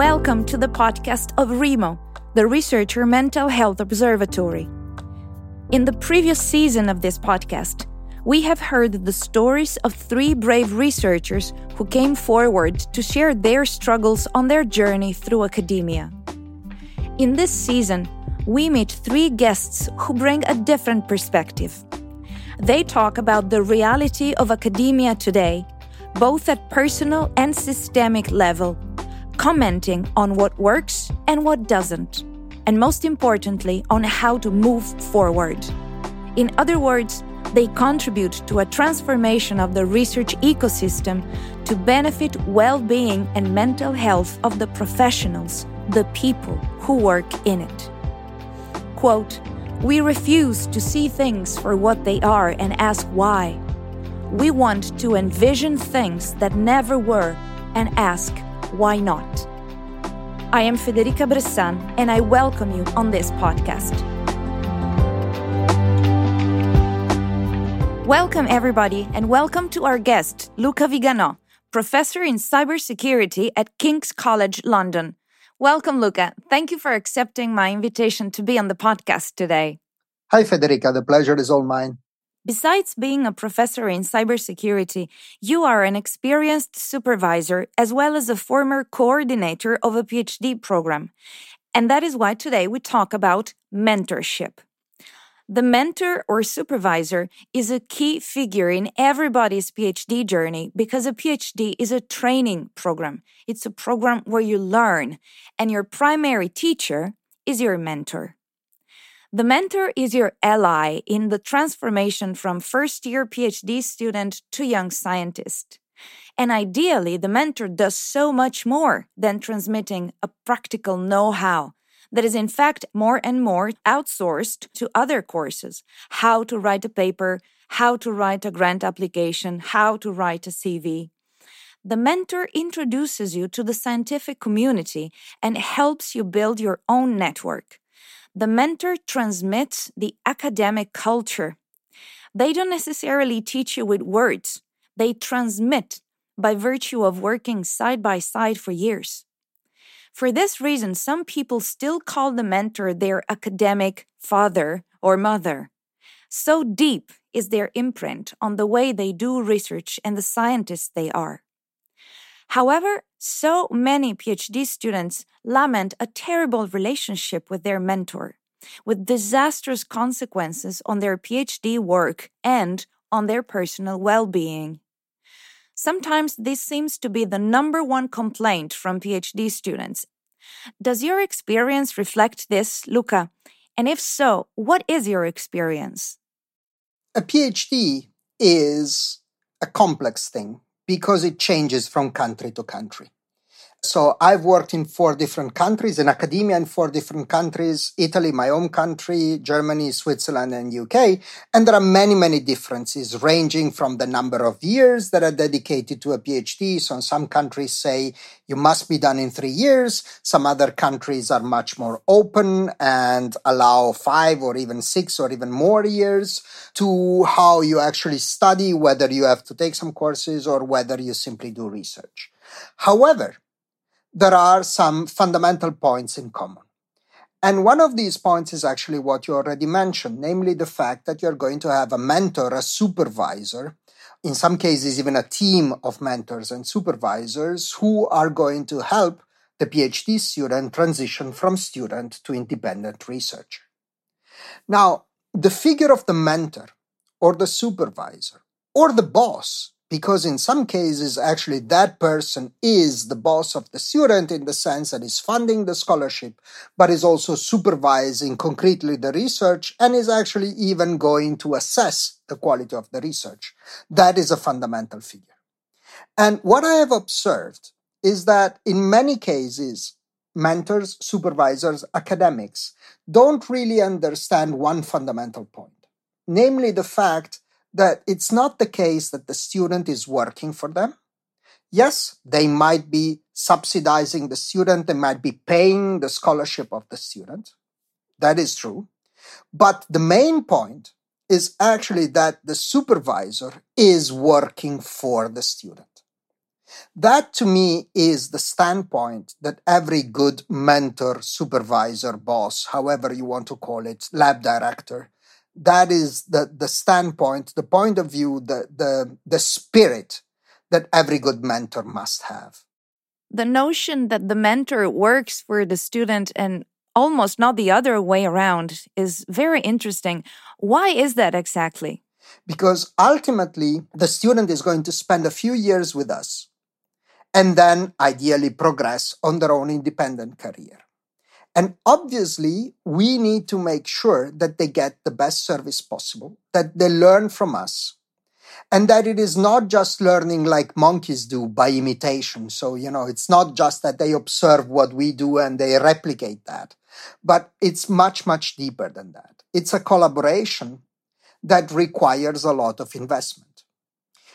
Welcome to the podcast of REMO, the Researcher Mental Health Observatory. In the previous season of this podcast, we have heard the stories of three brave researchers who came forward to share their struggles on their journey through academia. In this season, we meet three guests who bring a different perspective. They talk about the reality of academia today, both at personal and systemic level commenting on what works and what doesn't, and most importantly, on how to move forward. In other words, they contribute to a transformation of the research ecosystem to benefit well being and mental health of the professionals, the people who work in it. Quote, we refuse to see things for what they are and ask why. We want to envision things that never were and ask why not? I am Federica Bressan, and I welcome you on this podcast. Welcome, everybody, and welcome to our guest, Luca Viganò, professor in cybersecurity at King's College London. Welcome, Luca. Thank you for accepting my invitation to be on the podcast today. Hi, Federica. The pleasure is all mine. Besides being a professor in cybersecurity, you are an experienced supervisor as well as a former coordinator of a PhD program. And that is why today we talk about mentorship. The mentor or supervisor is a key figure in everybody's PhD journey because a PhD is a training program. It's a program where you learn, and your primary teacher is your mentor. The mentor is your ally in the transformation from first year PhD student to young scientist. And ideally, the mentor does so much more than transmitting a practical know how that is, in fact, more and more outsourced to other courses how to write a paper, how to write a grant application, how to write a CV. The mentor introduces you to the scientific community and helps you build your own network. The mentor transmits the academic culture. They don't necessarily teach you with words, they transmit by virtue of working side by side for years. For this reason, some people still call the mentor their academic father or mother. So deep is their imprint on the way they do research and the scientists they are. However, so many PhD students lament a terrible relationship with their mentor, with disastrous consequences on their PhD work and on their personal well being. Sometimes this seems to be the number one complaint from PhD students. Does your experience reflect this, Luca? And if so, what is your experience? A PhD is a complex thing because it changes from country to country. So I've worked in four different countries in academia in four different countries, Italy, my home country, Germany, Switzerland, and UK. And there are many, many differences ranging from the number of years that are dedicated to a PhD. So some countries say you must be done in three years. Some other countries are much more open and allow five or even six or even more years to how you actually study, whether you have to take some courses or whether you simply do research. However, there are some fundamental points in common. And one of these points is actually what you already mentioned, namely the fact that you're going to have a mentor, a supervisor, in some cases, even a team of mentors and supervisors who are going to help the PhD student transition from student to independent researcher. Now, the figure of the mentor or the supervisor or the boss because in some cases actually that person is the boss of the student in the sense that is funding the scholarship but is also supervising concretely the research and is actually even going to assess the quality of the research. That is a fundamental figure. And what i have observed is that in many cases mentors supervisors academics don't really understand one fundamental point namely the fact that it's not the case that the student is working for them. Yes, they might be subsidizing the student, they might be paying the scholarship of the student. That is true. But the main point is actually that the supervisor is working for the student. That to me is the standpoint that every good mentor, supervisor, boss, however you want to call it, lab director, that is the, the standpoint, the point of view, the, the, the spirit that every good mentor must have. The notion that the mentor works for the student and almost not the other way around is very interesting. Why is that exactly? Because ultimately, the student is going to spend a few years with us and then ideally progress on their own independent career. And obviously, we need to make sure that they get the best service possible, that they learn from us, and that it is not just learning like monkeys do by imitation. So, you know, it's not just that they observe what we do and they replicate that, but it's much, much deeper than that. It's a collaboration that requires a lot of investment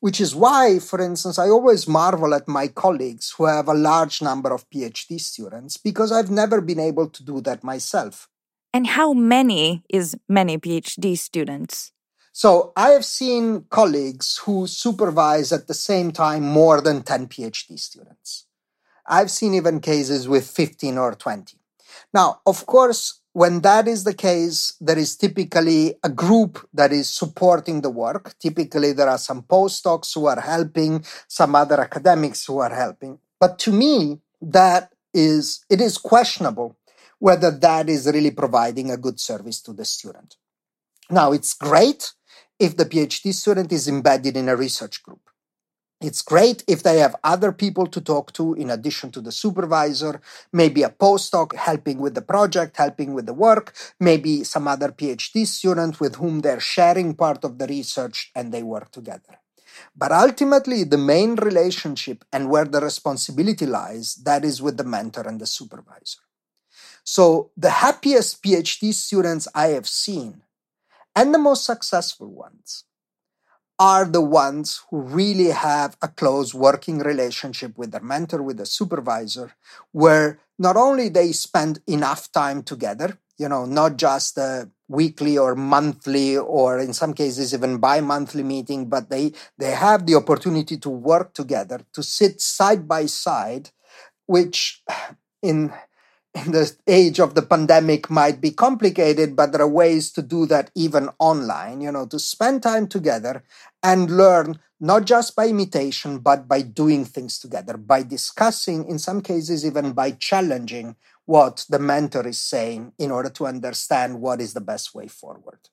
which is why, for instance, I always marvel at my colleagues who have a large number of PhD students because I've never been able to do that myself. And how many is many PhD students? So I have seen colleagues who supervise at the same time more than 10 PhD students. I've seen even cases with 15 or 20. Now, of course, when that is the case, there is typically a group that is supporting the work. Typically, there are some postdocs who are helping, some other academics who are helping. But to me, that is, it is questionable whether that is really providing a good service to the student. Now, it's great if the PhD student is embedded in a research group. It's great if they have other people to talk to in addition to the supervisor, maybe a postdoc helping with the project, helping with the work, maybe some other PhD student with whom they're sharing part of the research and they work together. But ultimately, the main relationship and where the responsibility lies, that is with the mentor and the supervisor. So the happiest PhD students I have seen and the most successful ones are the ones who really have a close working relationship with their mentor, with the supervisor, where not only they spend enough time together, you know, not just a weekly or monthly or in some cases even bi-monthly meeting, but they, they have the opportunity to work together, to sit side by side, which in in the age of the pandemic might be complicated, but there are ways to do that even online, you know, to spend time together and learn not just by imitation, but by doing things together, by discussing, in some cases, even by challenging what the mentor is saying in order to understand what is the best way forward.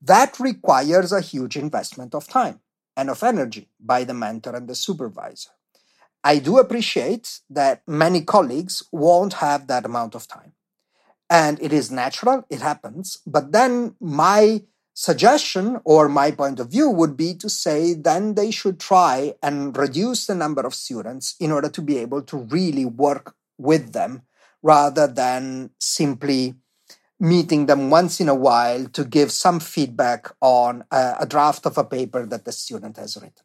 That requires a huge investment of time and of energy by the mentor and the supervisor. I do appreciate that many colleagues won't have that amount of time. And it is natural, it happens. But then my suggestion or my point of view would be to say then they should try and reduce the number of students in order to be able to really work with them rather than simply meeting them once in a while to give some feedback on a, draft of a paper that the student has written.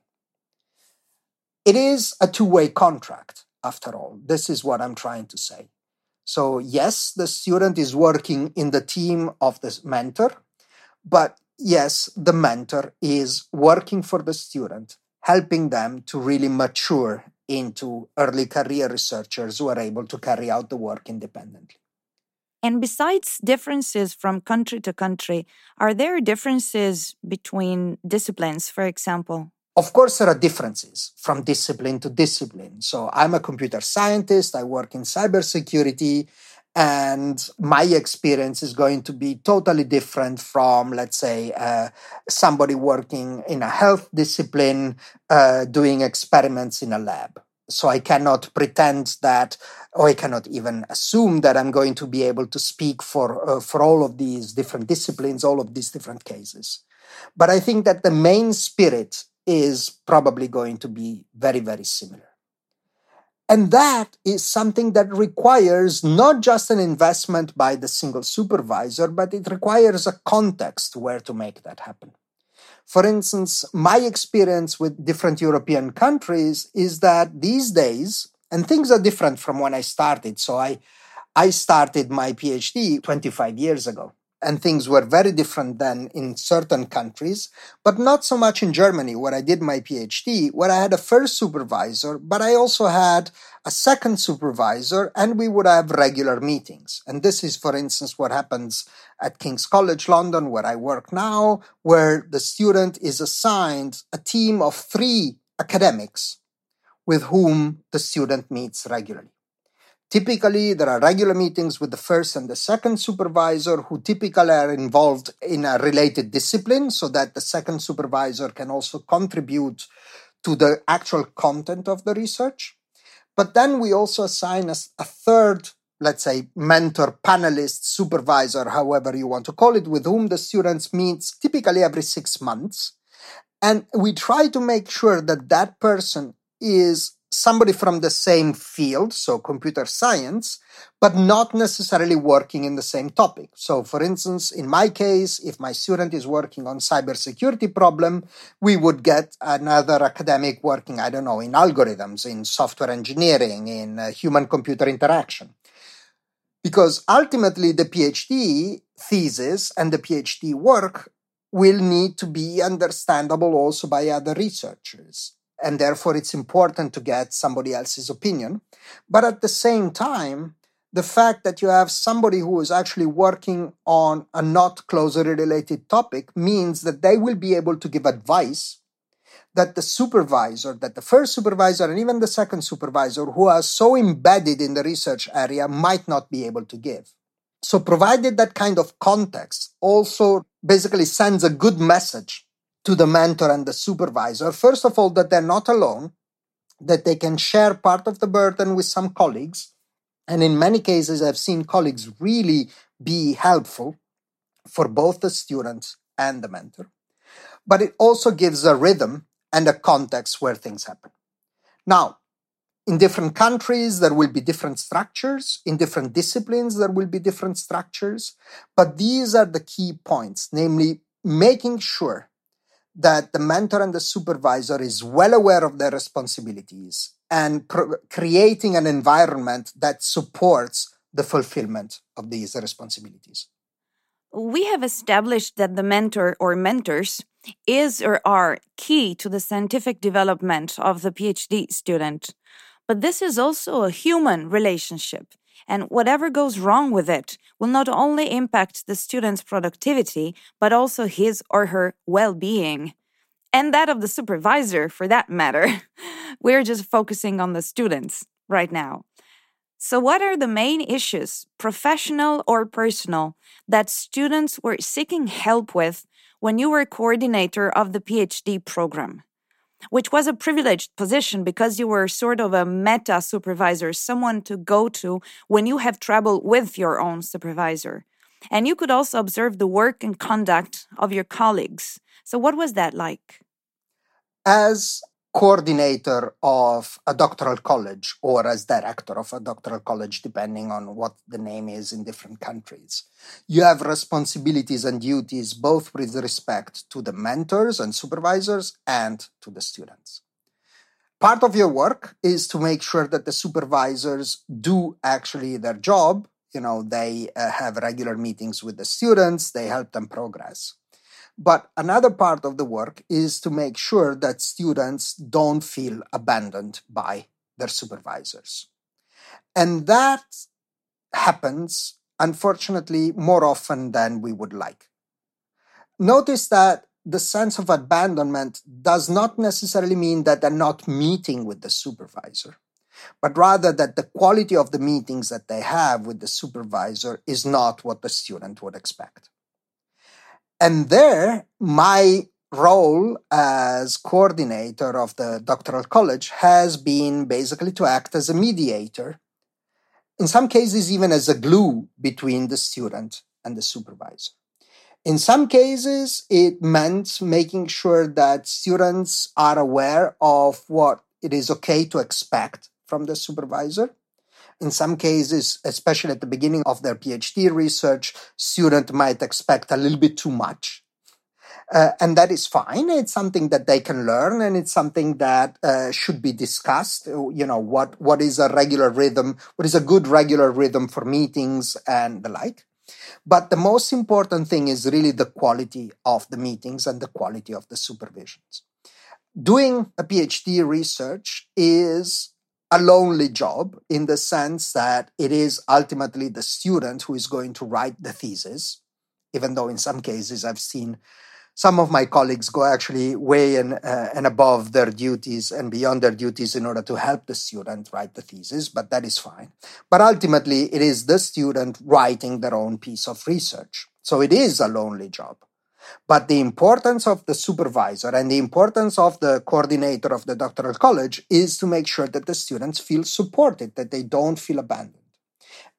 It is a two way contract, after all. This is what I'm trying to say. So, yes, the student is working in the team of the mentor, but yes, the mentor is working for the student, helping them to really mature into early career researchers who are able to carry out the work independently. And besides differences from country to country, are there differences between disciplines, for example? Of course, there are differences from discipline to discipline. So I'm a computer scientist, I work in cybersecurity, and my experience is going to be totally different from, let's say, uh, somebody working in a health discipline uh, doing experiments in a lab. So I cannot pretend that, or I cannot even assume that I'm going to be able to speak for uh, for all of these different disciplines, all of these different cases. But I think that the main spirit is probably going to be very, very similar. And that is something that requires not just an investment by the single supervisor, but it requires a context where to make that happen. For instance, my experience with different European countries is that these days, and things are different from when I started. So I, I started my PhD 25 years ago. And things were very different then in certain countries, but not so much in Germany, where I did my PhD, where I had a first supervisor, but I also had a second supervisor, and we would have regular meetings. And this is, for instance, what happens at King's College London, where I work now, where the student is assigned a team of three academics with whom the student meets regularly. Typically, there are regular meetings with the first and the second supervisor who typically are involved in a related discipline so that the second supervisor can also contribute to the actual content of the research. But then we also assign a, a third, let's say, mentor, panelist, supervisor, however you want to call it, with whom the students meets typically every six months. And we try to make sure that that person is somebody from the same field, so computer science, but not necessarily working in the same topic. So, for instance, in my case, if my student is working on cybersecurity problem, we would get another academic working, I don't know, in algorithms, in software engineering, in uh, human computer interaction. Because ultimately, the PhD thesis and the PhD work will need to be understandable also by other researchers and therefore it's important to get somebody else's opinion. But at the same time, the fact that you have somebody who is actually working on a not closely related topic means that they will be able to give advice that the supervisor, that the first supervisor and even the second supervisor who are so embedded in the research area might not be able to give. So provided that kind of context also basically sends a good message to the mentor and the supervisor. First of all, that they're not alone, that they can share part of the burden with some colleagues. And in many cases, I've seen colleagues really be helpful for both the students and the mentor. But it also gives a rhythm and a context where things happen. Now, in different countries, there will be different structures. In different disciplines, there will be different structures. But these are the key points, namely making sure that the mentor and the supervisor is well aware of their responsibilities and creating an environment that supports the fulfillment of these responsibilities. We have established that the mentor or mentors is or are key to the scientific development of the PhD student. But this is also a human relationship and whatever goes wrong with it will not only impact the student's productivity, but also his or her well being. And that of the supervisor, for that matter. We're just focusing on the students right now. So, what are the main issues, professional or personal, that students were seeking help with when you were coordinator of the PhD program? Which was a privileged position because you were sort of a meta supervisor, someone to go to when you have trouble with your own supervisor. And you could also observe the work and conduct of your colleagues. So, what was that like? As coordinator of a doctoral college or as director of a doctoral college, depending on what the name is in different countries. You have responsibilities and duties both with respect to the mentors and supervisors and to the students. Part of your work is to make sure that the supervisors do actually their job. You know, they uh, have regular meetings with the students, they help them progress. But another part of the work is to make sure that students don't feel abandoned by their supervisors. And that happens, unfortunately, more often than we would like. Notice that the sense of abandonment does not necessarily mean that they're not meeting with the supervisor, but rather that the quality of the meetings that they have with the supervisor is not what the student would expect. And there, my role as coordinator of the doctoral college has been basically to act as a mediator, in some cases, even as a glue between the student and the supervisor. In some cases, it meant making sure that students are aware of what it is okay to expect from the supervisor in some cases, especially at the beginning of their PhD research, student might expect a little bit too much. Uh, and that is fine. It's something that they can learn, and it's something that uh, should be discussed. You know, what what is a regular rhythm? What is a good regular rhythm for meetings and the like? But the most important thing is really the quality of the meetings and the quality of the supervisions. Doing a PhD research is a lonely job in the sense that it is ultimately the student who is going to write the thesis, even though in some cases I've seen some of my colleagues go actually way and, uh, and above their duties and beyond their duties in order to help the student write the thesis, but that is fine. But ultimately, it is the student writing their own piece of research. So it is a lonely job. But the importance of the supervisor and the importance of the coordinator of the doctoral college is to make sure that the students feel supported, that they don't feel abandoned.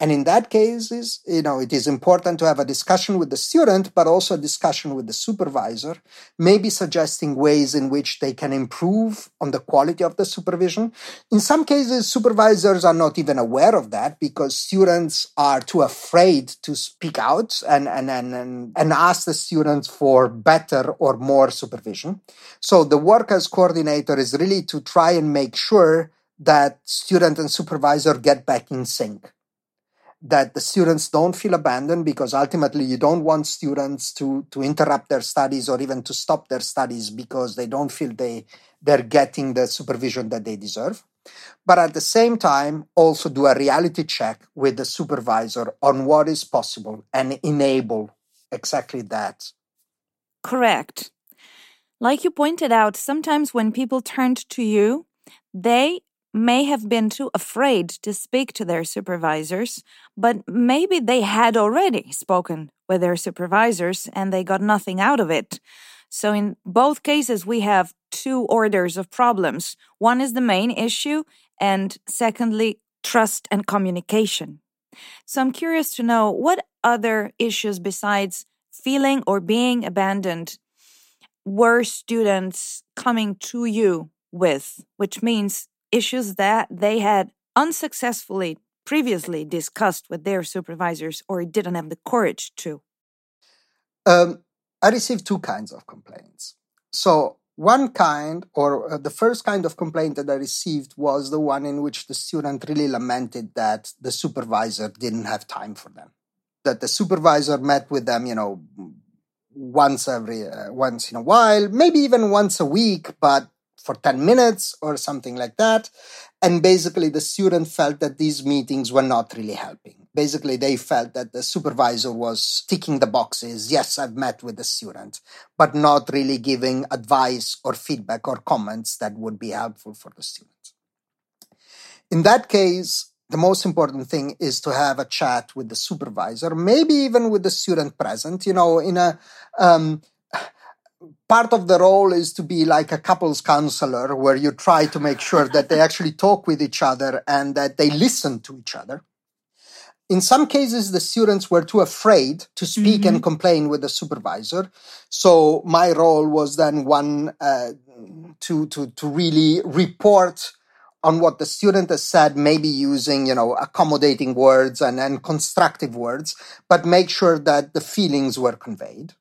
And in that case, is you know, it is important to have a discussion with the student, but also a discussion with the supervisor, maybe suggesting ways in which they can improve on the quality of the supervision. In some cases, supervisors are not even aware of that because students are too afraid to speak out and, and, and, and, ask the students for better or more supervision. So the work as coordinator is really to try and make sure that student and supervisor get back in sync that the students don't feel abandoned because ultimately you don't want students to to interrupt their studies or even to stop their studies because they don't feel they they're getting the supervision that they deserve. But at the same time also do a reality check with the supervisor on what is possible and enable exactly that. Correct. Like you pointed out sometimes when people turned to you they may have been too afraid to speak to their supervisors, but maybe they had already spoken with their supervisors and they got nothing out of it. So, in both cases, we have two orders of problems. One is the main issue, and secondly, trust and communication. So, I'm curious to know what other issues besides feeling or being abandoned were students coming to you with, which means issues that they had unsuccessfully previously discussed with their supervisors or didn't have the courage to? Um, I received two kinds of complaints. So, one kind, or uh, the first kind of complaint that I received was the one in which the student really lamented that the supervisor didn't have time for them. That the supervisor met with them, you know, once every uh, once in a while, maybe even once a week, but for 10 minutes or something like that. And basically, the student felt that these meetings were not really helping. Basically, they felt that the supervisor was ticking the boxes. Yes, I've met with the student, but not really giving advice or feedback or comments that would be helpful for the student. In that case, the most important thing is to have a chat with the supervisor, maybe even with the student present. You know, in a um, part of the role is to be like a couples counselor where you try to make sure that they actually talk with each other and that they listen to each other. In some cases, the students were too afraid to speak mm-hmm. and complain with the supervisor. So my role was then one uh, to, to, to really report on what the student has said, maybe using, you know, accommodating words and, and constructive words, but make sure that the feelings were conveyed.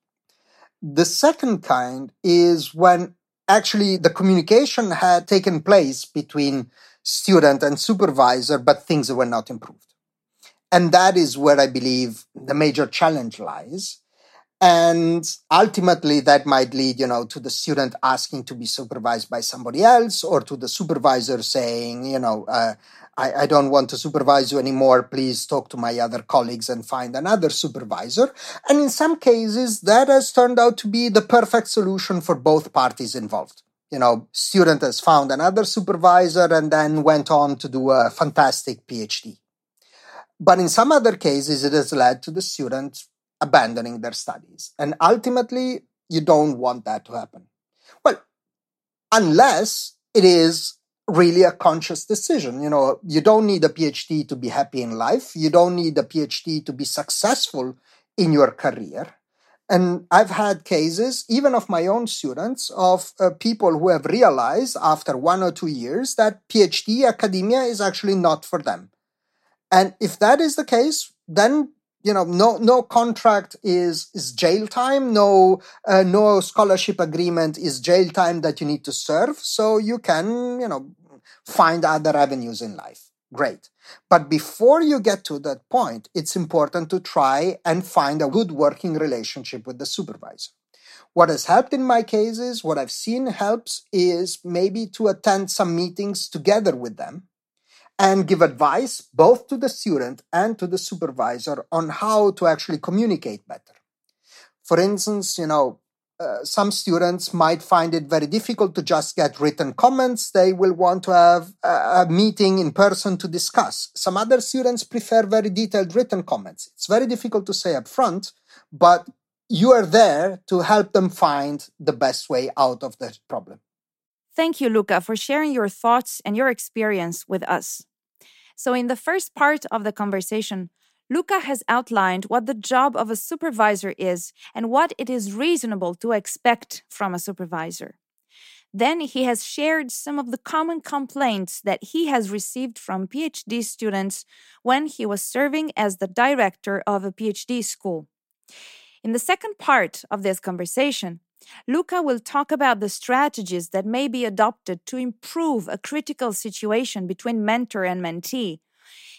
The second kind is when actually the communication had taken place between student and supervisor, but things were not improved. And that is where I believe the major challenge lies. And ultimately, that might lead, you know, to the student asking to be supervised by somebody else, or to the supervisor saying, you know, uh, I, I don't want to supervise you anymore. Please talk to my other colleagues and find another supervisor. And in some cases, that has turned out to be the perfect solution for both parties involved. You know, student has found another supervisor and then went on to do a fantastic PhD. But in some other cases, it has led to the student abandoning their studies. And ultimately, you don't want that to happen. Well, unless it is really a conscious decision. You know, you don't need a PhD to be happy in life. You don't need a PhD to be successful in your career. And I've had cases, even of my own students, of uh, people who have realized after one or two years that PhD academia is actually not for them. And if that is the case, then you know no no contract is is jail time no uh, no scholarship agreement is jail time that you need to serve so you can you know find other avenues in life. Great. But before you get to that point, it's important to try and find a good working relationship with the supervisor. What has helped in my cases, what I've seen helps is maybe to attend some meetings together with them and give advice both to the student and to the supervisor on how to actually communicate better. For instance, you know, uh, some students might find it very difficult to just get written comments. They will want to have a, a meeting in person to discuss. Some other students prefer very detailed written comments. It's very difficult to say up front, but you are there to help them find the best way out of the problem. Thank you, Luca, for sharing your thoughts and your experience with us. So, in the first part of the conversation, Luca has outlined what the job of a supervisor is and what it is reasonable to expect from a supervisor. Then he has shared some of the common complaints that he has received from PhD students when he was serving as the director of a PhD school. In the second part of this conversation, Luca will talk about the strategies that may be adopted to improve a critical situation between mentor and mentee.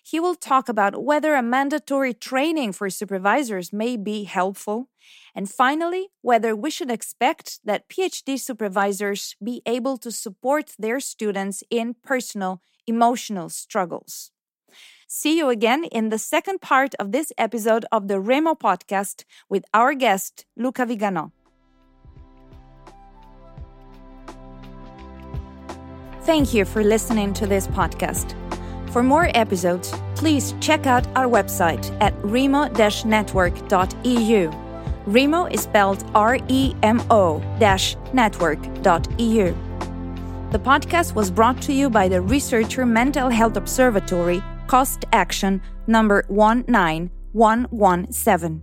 He will talk about whether a mandatory training for supervisors may be helpful. And finally, whether we should expect that PhD supervisors be able to support their students in personal emotional struggles. See you again in the second part of this episode of the Remo podcast with our guest, Luca Viganò. Thank you for listening to this podcast. For more episodes, please check out our website at remo-network.eu. Remo is spelled R-E-M-O network.eu. The podcast was brought to you by the Researcher Mental Health Observatory Cost Action number 19117.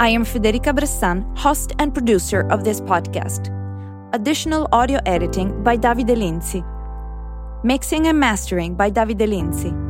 I am Federica Bressan, host and producer of this podcast. Additional audio editing by Davide Lindsay. Mixing and mastering by Davide Lindsay.